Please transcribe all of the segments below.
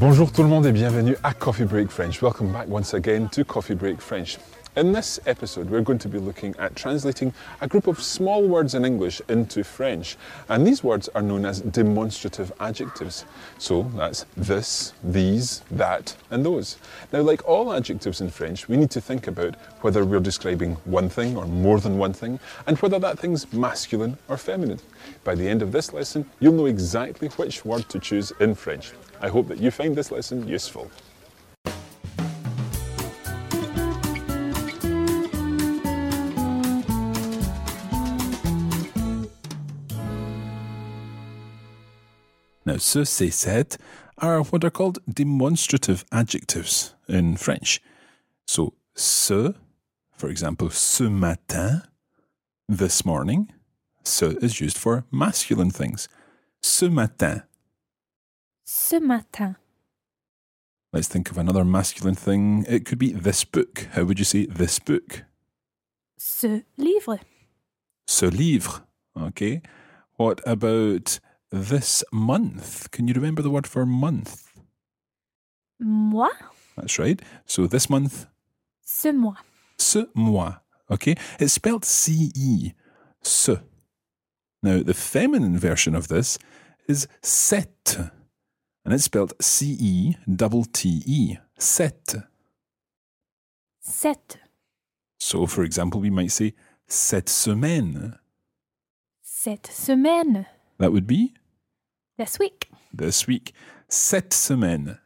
Bonjour tout le monde et bienvenue à Coffee Break French. Welcome back once again to Coffee Break French. In this episode, we're going to be looking at translating a group of small words in English into French. And these words are known as demonstrative adjectives. So that's this, these, that, and those. Now, like all adjectives in French, we need to think about whether we're describing one thing or more than one thing, and whether that thing's masculine or feminine. By the end of this lesson, you'll know exactly which word to choose in French. I hope that you find this lesson useful. Now, ce, c'est, are what are called demonstrative adjectives in French. So, ce, for example, ce matin, this morning, ce is used for masculine things. Ce matin. Ce matin, Let's think of another masculine thing. It could be this book. How would you say this book? ce livre, Ce livre. Okay. What about this month? Can you remember the word for month? mois, That's right. So this month, ce mois, ce mois. Okay. It's spelled C E. Ce. Now, the feminine version of this is cette. And it's spelled C E double T E. Set. cette, So, for example, we might say cette semaine. cette semaine, That would be this week, this week. Cette semaine.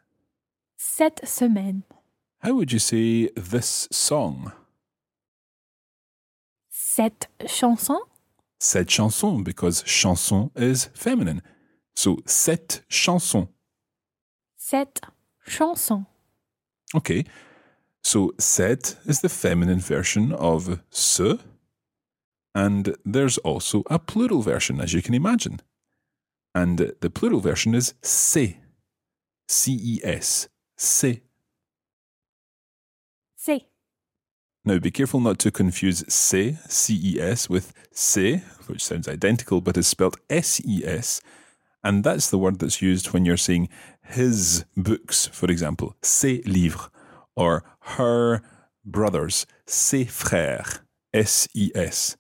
cette semaine, How would you say this song? cette chanson, Cette chanson, because chanson is feminine. So, cette chanson. Cette chanson, Okay. So, cette is the feminine version of ce. And there's also a plural version, as you can imagine. And the plural version is ces. C E S. Ces. ces, Now, be careful not to confuse ces, C E S, with ses, which sounds identical but is spelled S E S. And that's the word that's used when you're saying his books, for example, ses livres, or her brothers, ses frères, S E S.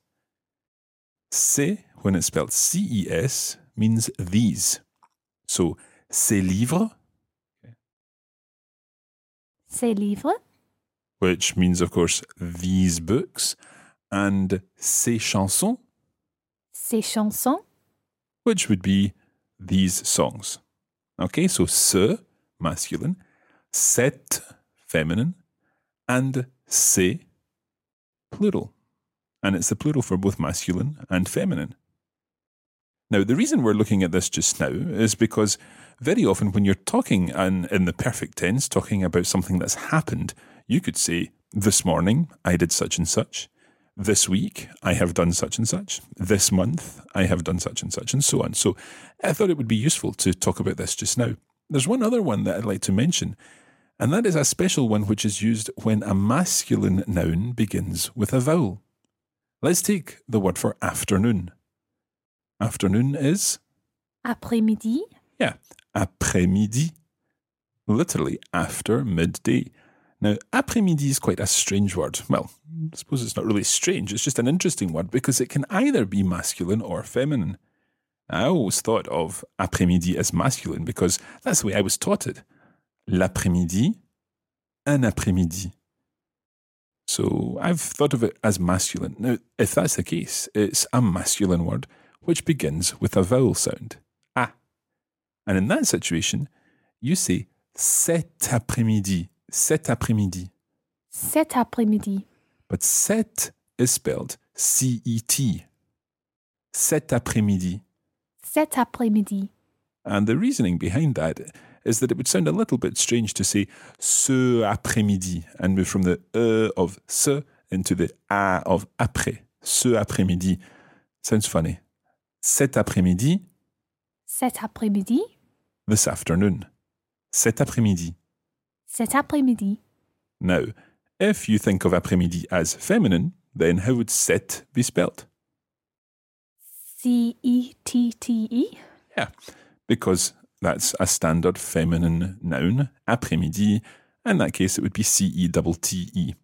Ces, when it's spelled C E S, means these. So, ses livres, ces livres, which means, of course, these books, and ces chansons, ces chansons, which would be these songs. Okay, so ce, masculine, cette, feminine, and ces, plural. And it's the plural for both masculine and feminine. Now, the reason we're looking at this just now is because very often when you're talking and in the perfect tense, talking about something that's happened, you could say, This morning I did such and such. This week I have done such and such. This month I have done such and such, and so on. So I thought it would be useful to talk about this just now. There's one other one that I'd like to mention, and that is a special one which is used when a masculine noun begins with a vowel. Let's take the word for afternoon. Afternoon is, après-midi, yeah, après-midi. Literally after midday. Now, après-midi is quite a strange word. Well, I suppose it's not really strange, it's just an interesting word because it can either be masculine or feminine. I always thought of après-midi as masculine because that's the way I was taught it. L'après-midi, un après-midi. So I've thought of it as masculine. Now, if that's the case, it's a masculine word which begins with a vowel sound, a. And in that situation, you say cet après-midi, cet après-midi. Cet après-midi. But cet is spelled C E T. Cet après-midi. Cet après-midi. And the reasoning behind that is that it would sound a little bit strange to say ce après-midi and move from the e of ce into the a of après. Ce après-midi. Sounds funny. Cet après-midi, Cet après-midi. this afternoon. Cet après-midi. Cet après-midi. Now, if you think of après-midi as feminine, then how would cet be spelled? C E T T E. Yeah, because that's a standard feminine noun, après-midi. In that case, it would be C E T T E.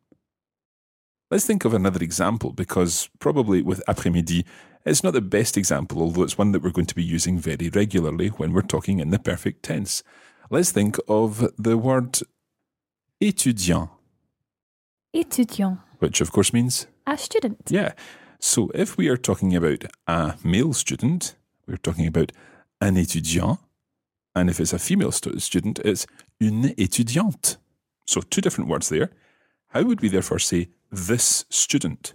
Let's think of another example because probably with après-midi, it's not the best example, although it's one that we're going to be using very regularly when we're talking in the perfect tense. Let's think of the word étudiant, Étudiant. which of course means A student. Yeah. So if we are talking about a male student, we're talking about un étudiant. And if it's a female stu- student, it's une étudiante. So two different words there. How would we therefore say this student?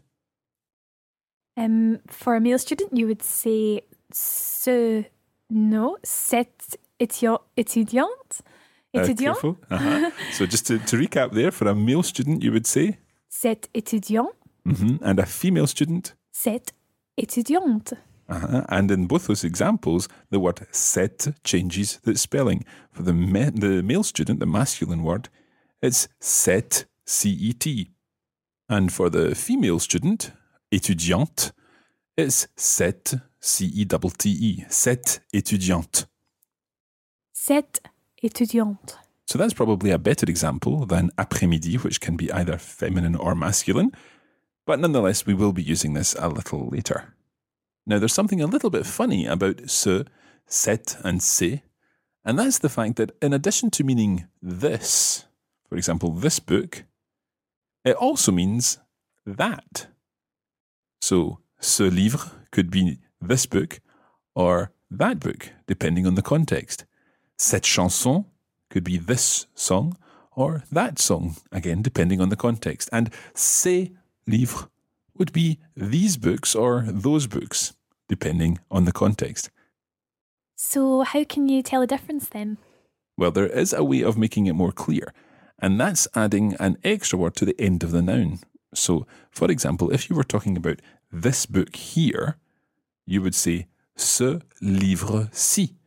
Um, for a male student, you would say ce, no, cette étudiant, étudiante. Uh, Étudiant. Uh-huh. so just to, to recap there, for a male student, you would say, Cet étudiant. mhm, and a female student, Cette étudiante. Uh-huh. And in both those examples, the word set changes the spelling. For the, the male student, the masculine word, it's cet, C E T. And for the female student, étudiante, it's cette, C E T T E. Cette étudiante. Cette étudiante. So that's probably a better example than après-midi, which can be either feminine or masculine. But nonetheless, we will be using this a little later. Now, there's something a little bit funny about ce, cet, and ces, and that's the fact that in addition to meaning this, for example, this book, it also means that. So, ce livre could be this book or that book, depending on the context. Cette chanson could be this song or that song, again, depending on the context. And ces livres would be these books or those books, depending on the context. So, how can you tell a difference then? Well, there is a way of making it more clear, and that's adding an extra word to the end of the noun. So, for example, if you were talking about this book here, you would say ce livre-ci.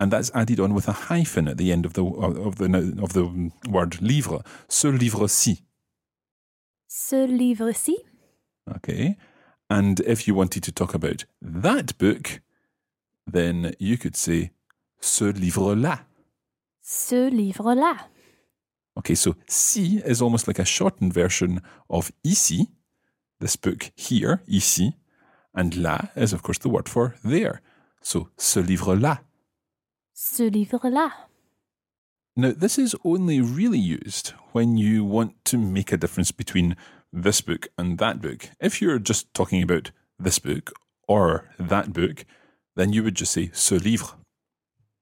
And that's added on with a hyphen at the end of the uh, of the of the word livre. Ce livre-ci. Ce livre-ci. Okay. And if you wanted to talk about that book, then you could say ce livre-là. Ce livre-là. Okay, so ci is almost like a shortened version of ici, this book here, ici, and là is of course the word for there. So ce livre-là. Ce livre-là. Now, this is only really used when you want to make a difference between this book and that book. If you're just talking about this book or that book, then you would just say ce livre.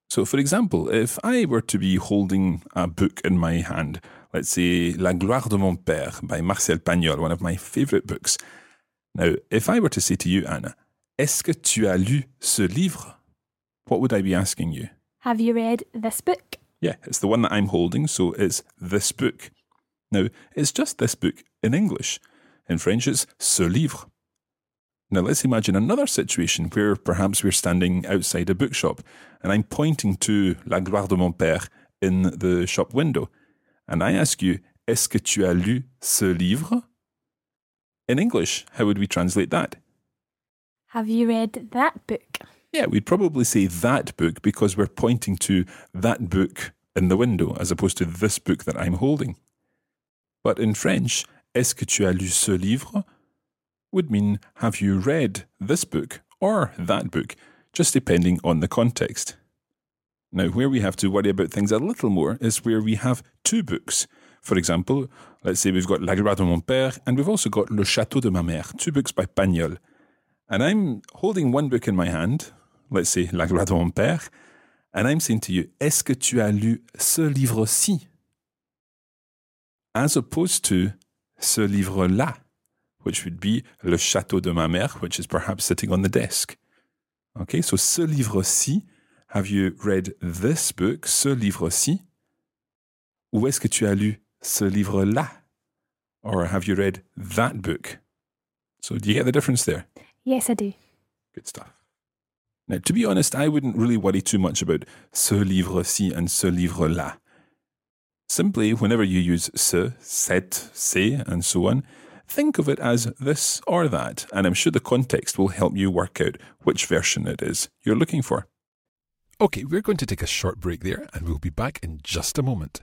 So, for example, if I were to be holding a book in my hand, let's say La gloire de mon père by Marcel Pagnol, one of my favorite books. Now, if I were to say to you, Anna, est-ce que tu as lu ce livre? What would I be asking you? Have you read this book? Yeah, it's the one that I'm holding, so it's this book. Now, it's just this book in English. In French, it's ce livre. Now, let's imagine another situation where perhaps we're standing outside a bookshop and I'm pointing to La Gloire de mon Père in the shop window. And I ask you, Est-ce que tu as lu ce livre? In English, how would we translate that? Have you read that book? Yeah, we'd probably say that book because we're pointing to that book in the window as opposed to this book that I'm holding. But in French, est-ce que tu as lu ce livre? would mean have you read this book or that book, just depending on the context. Now, where we have to worry about things a little more is where we have two books. For example, let's say we've got La Gloire de mon Père and we've also got Le Château de ma Mère, two books by Pagnol. And I'm holding one book in my hand, let's say La Gloire de mon Père, and I'm saying to you, Est-ce que tu as lu ce livre-ci? As opposed to ce livre-là, which would be Le Château de ma Mère, which is perhaps sitting on the desk. Okay, so ce livre-ci, have you read this book, ce livre-ci? Ou est-ce que tu as lu ce livre-là? Or have you read that book? So do you get the difference there? Yes, I do. Good stuff. Now, to be honest, I wouldn't really worry too much about ce livre-ci and ce livre-là. Simply, whenever you use ce, cette, ces, and so on, think of it as this or that, and I'm sure the context will help you work out which version it is you're looking for. Okay, we're going to take a short break there, and we'll be back in just a moment.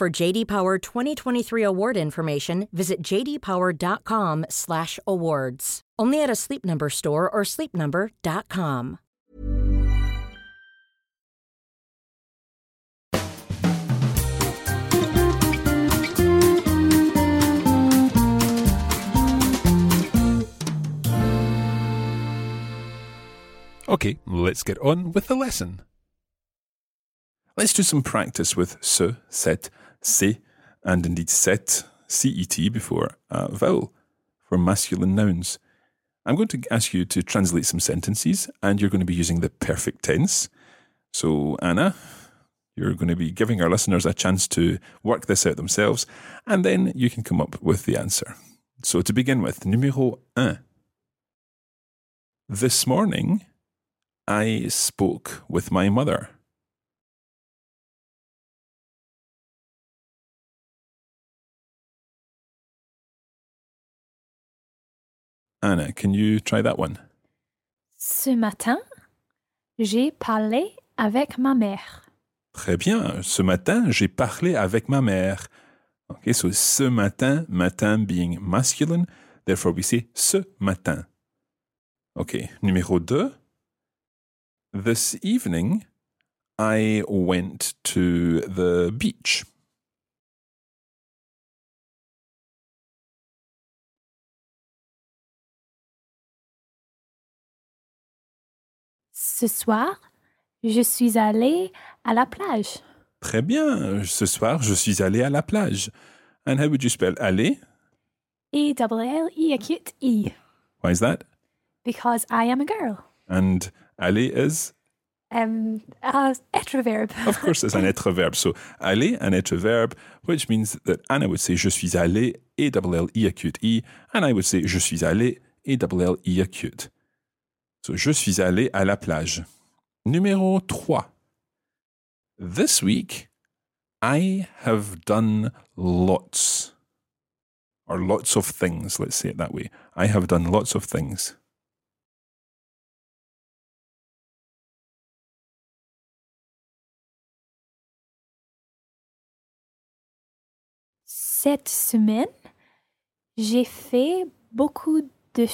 For JD Power 2023 award information, visit jdpower.com/awards. Only at a Sleep Number store or sleepnumber.com. Okay, let's get on with the lesson. Let's do some practice with ce, cette, c'est, and indeed set, cet before a vowel for masculine nouns. I'm going to ask you to translate some sentences, and you're going to be using the perfect tense. So, Anna, you're going to be giving our listeners a chance to work this out themselves, and then you can come up with the answer. So, to begin with, numéro un. This morning, I spoke with my mother. Anna, can you try that one? Ce matin, j'ai parlé avec ma mère. Très bien. Ce matin, j'ai parlé avec ma mère. Okay, so ce matin, matin being masculine, therefore we say ce matin. Okay, numéro 2. This evening, I went to the beach. Ce soir, je suis allée à la plage. Très bien. Ce soir, je suis allé à la plage. And how would you spell aller? E double L E acute E. Why is that? Because I am a girl. And aller is? Um, uh, être verb. Of course, it's an être verb. So aller, an être verb, which means that Anna would say je suis allé, A double L E acute E, and I would say je suis allé, A double L E acute. Je suis allé à la plage. Numéro 3. This week, I have done lots. Or lots of things, let's say it that way. I have done lots of things. Cette semaine, j'ai fait beaucoup de,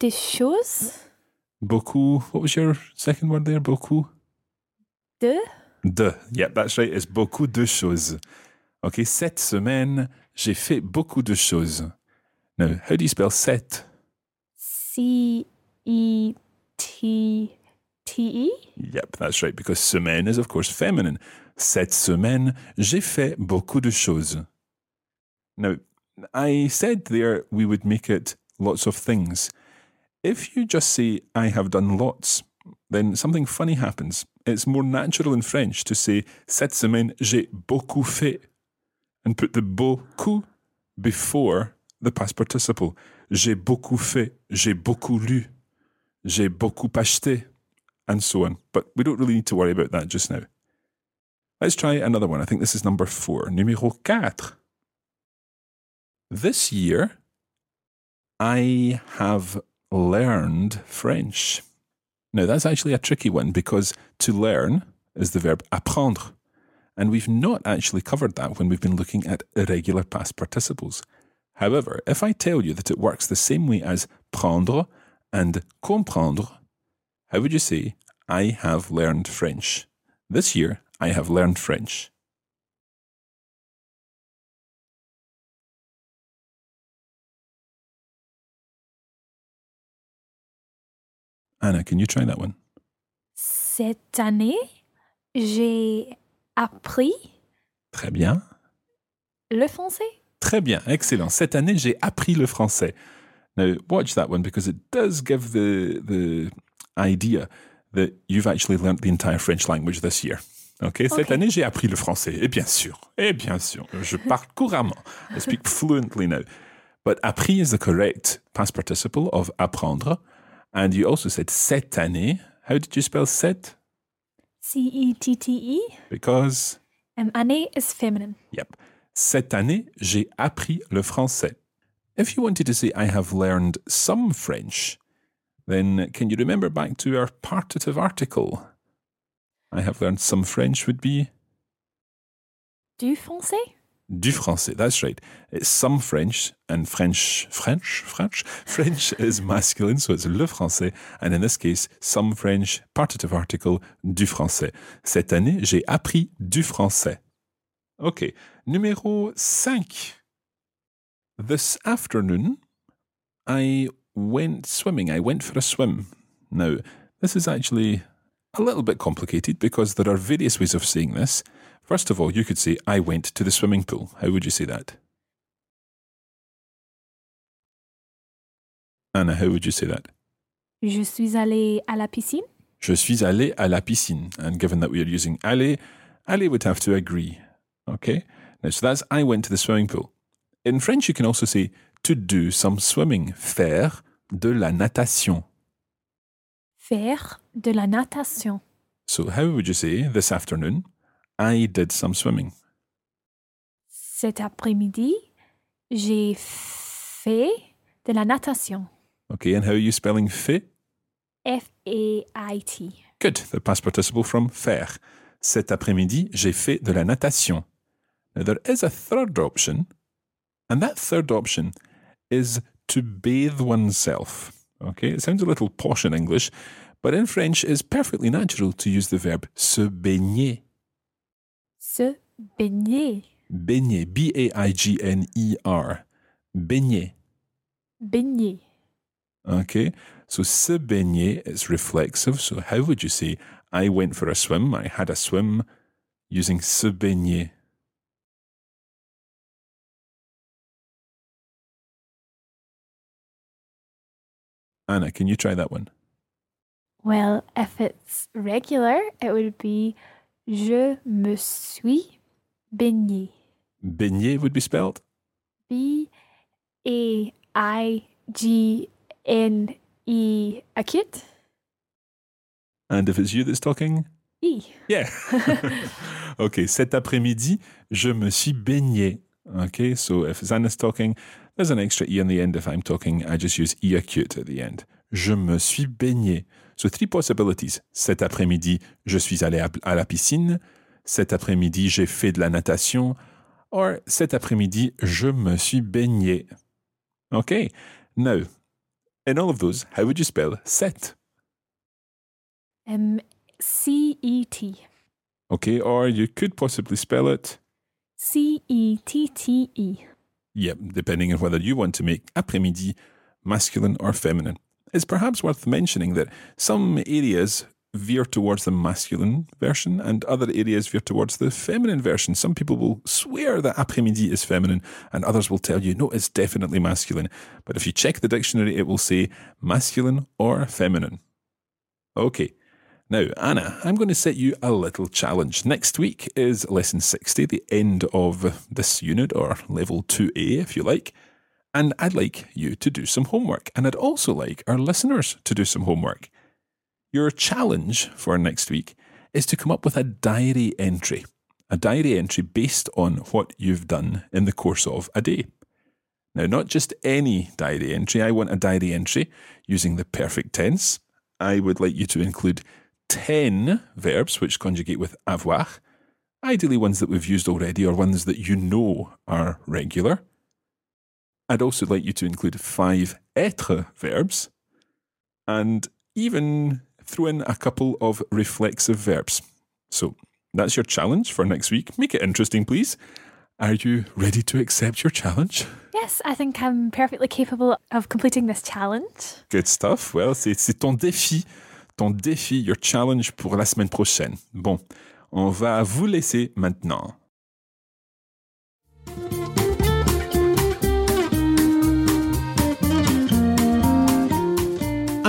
de choses. Beaucoup. What was your second word there? Beaucoup? De De. Yep, that's right. It's beaucoup de choses. Okay, cette semaine, j'ai fait beaucoup de choses. Now, how do you spell cette? C E T T E. Yep, that's right, because semaine is, of course, feminine. Cette semaine, j'ai fait beaucoup de choses. Now, I said there we would make it lots of things. If you just say, I have done lots, then something funny happens. It's more natural in French to say, cette semaine, j'ai beaucoup fait, and put the beaucoup before the past participle. J'ai beaucoup fait, j'ai beaucoup lu, j'ai beaucoup acheté, and so on. But we don't really need to worry about that just now. Let's try another one. I think this is number four. Numéro quatre. This year, I have learned French. Now, that's actually a tricky one because to learn is the verb apprendre. And we've not actually covered that when we've been looking at irregular past participles. However, if I tell you that it works the same way as prendre and comprendre, how would you say, I have learned French? This year, I have learned French. Anna, can you try that one? Cette année, j'ai appris Très bien. le français. Très bien, excellent. Cette année, j'ai appris le français. Now, watch that one because it does give the, the idea that you've actually learnt the entire French language this year. Okay, cette Okay. année, j'ai appris le français. Et bien sûr, et bien sûr, je parle couramment. I speak fluently now. But appris is the correct past participle of apprendre. And you also said cette année. How did you spell cette? C E T T E. Because Um, année is feminine. Yep. Cette année, j'ai appris le français. If you wanted to say I have learned some French, then can you remember back to our partitive article? I have learned some French would be Du français. Du français. That's right. It's some French and French, French, French, French is masculine, so it's le français. And in this case, some French partitive article du français. Cette année, j'ai appris du français. Okay. Numéro 5. This afternoon, I went swimming. I went for a swim. Now, this is actually a little bit complicated because there are various ways of saying this. First of all, you could say, I went to the swimming pool. How would you say that? Anna, how would you say that? Je suis allé à la piscine. Je suis allé à la piscine. And given that we are using aller, aller would have to agree. Okay? Now, so that's I went to the swimming pool. In French, you can also say to do some swimming. Faire de la natation. Faire de la natation. So, how would you say this afternoon? I did some swimming. Cet après-midi, j'ai fait de la natation. Okay, and how are you spelling fait? F A I T. Good. The past participle from faire. Cet après-midi, j'ai fait de la natation. Now, there is a third option, and that third option is to bathe oneself. Okay, it sounds a little posh in English, but in French, it's perfectly natural to use the verb se baigner. Se baigner. Baigner, B A I G N E R. Baigner. Baigner. Okay, so se baigner is reflexive. So how would you say, I went for a swim, I had a swim, using se baigner? Anna, can you try that one? Well, if it's regular, it would be Je me suis baigné. Baigner would be spelled? B A I G N E acute. And if it's you that's talking? E. Yeah. okay, cet après-midi, je me suis baigné. Okay, so if Anna's talking, there's an extra E on the end. If I'm talking, I just use E acute at the end. Je me suis baigné. So three possibilities. Cet après-midi, je suis allé à, la piscine. Cet après-midi, j'ai fait de la natation. Or, cet après-midi, je me suis baigné. Okay, now, in all of those, how would you spell cet? M C E T. Okay, or you could possibly spell it C E T T E. Yep, depending on whether you want to make après-midi masculine or feminine. It's perhaps worth mentioning that some areas veer towards the masculine version and other areas veer towards the feminine version. Some people will swear that après-midi is feminine and others will tell you, no, it's definitely masculine. But if you check the dictionary, it will say masculine or feminine. Okay. Now, Anna, I'm going to set you a little challenge. Next week is lesson 60, the end of this unit, or level 2A, if you like. And I'd like you to do some homework. And I'd also like our listeners to do some homework. Your challenge for next week is to come up with a diary entry, a diary entry based on what you've done in the course of a day. Now, not just any diary entry, I want a diary entry using the perfect tense. I would like you to include 10 verbs which conjugate with avoir, ideally ones that we've used already or ones that you know are regular. I'd also like you to include five être verbs and even throw in a couple of reflexive verbs. So that's your challenge for next week. Make it interesting, please. Are you ready to accept your challenge? Yes, I think I'm perfectly capable of completing this challenge. Good stuff. Well, c'est c'est ton défi, ton défi, your challenge pour la semaine prochaine. Bon, on va vous laisser maintenant.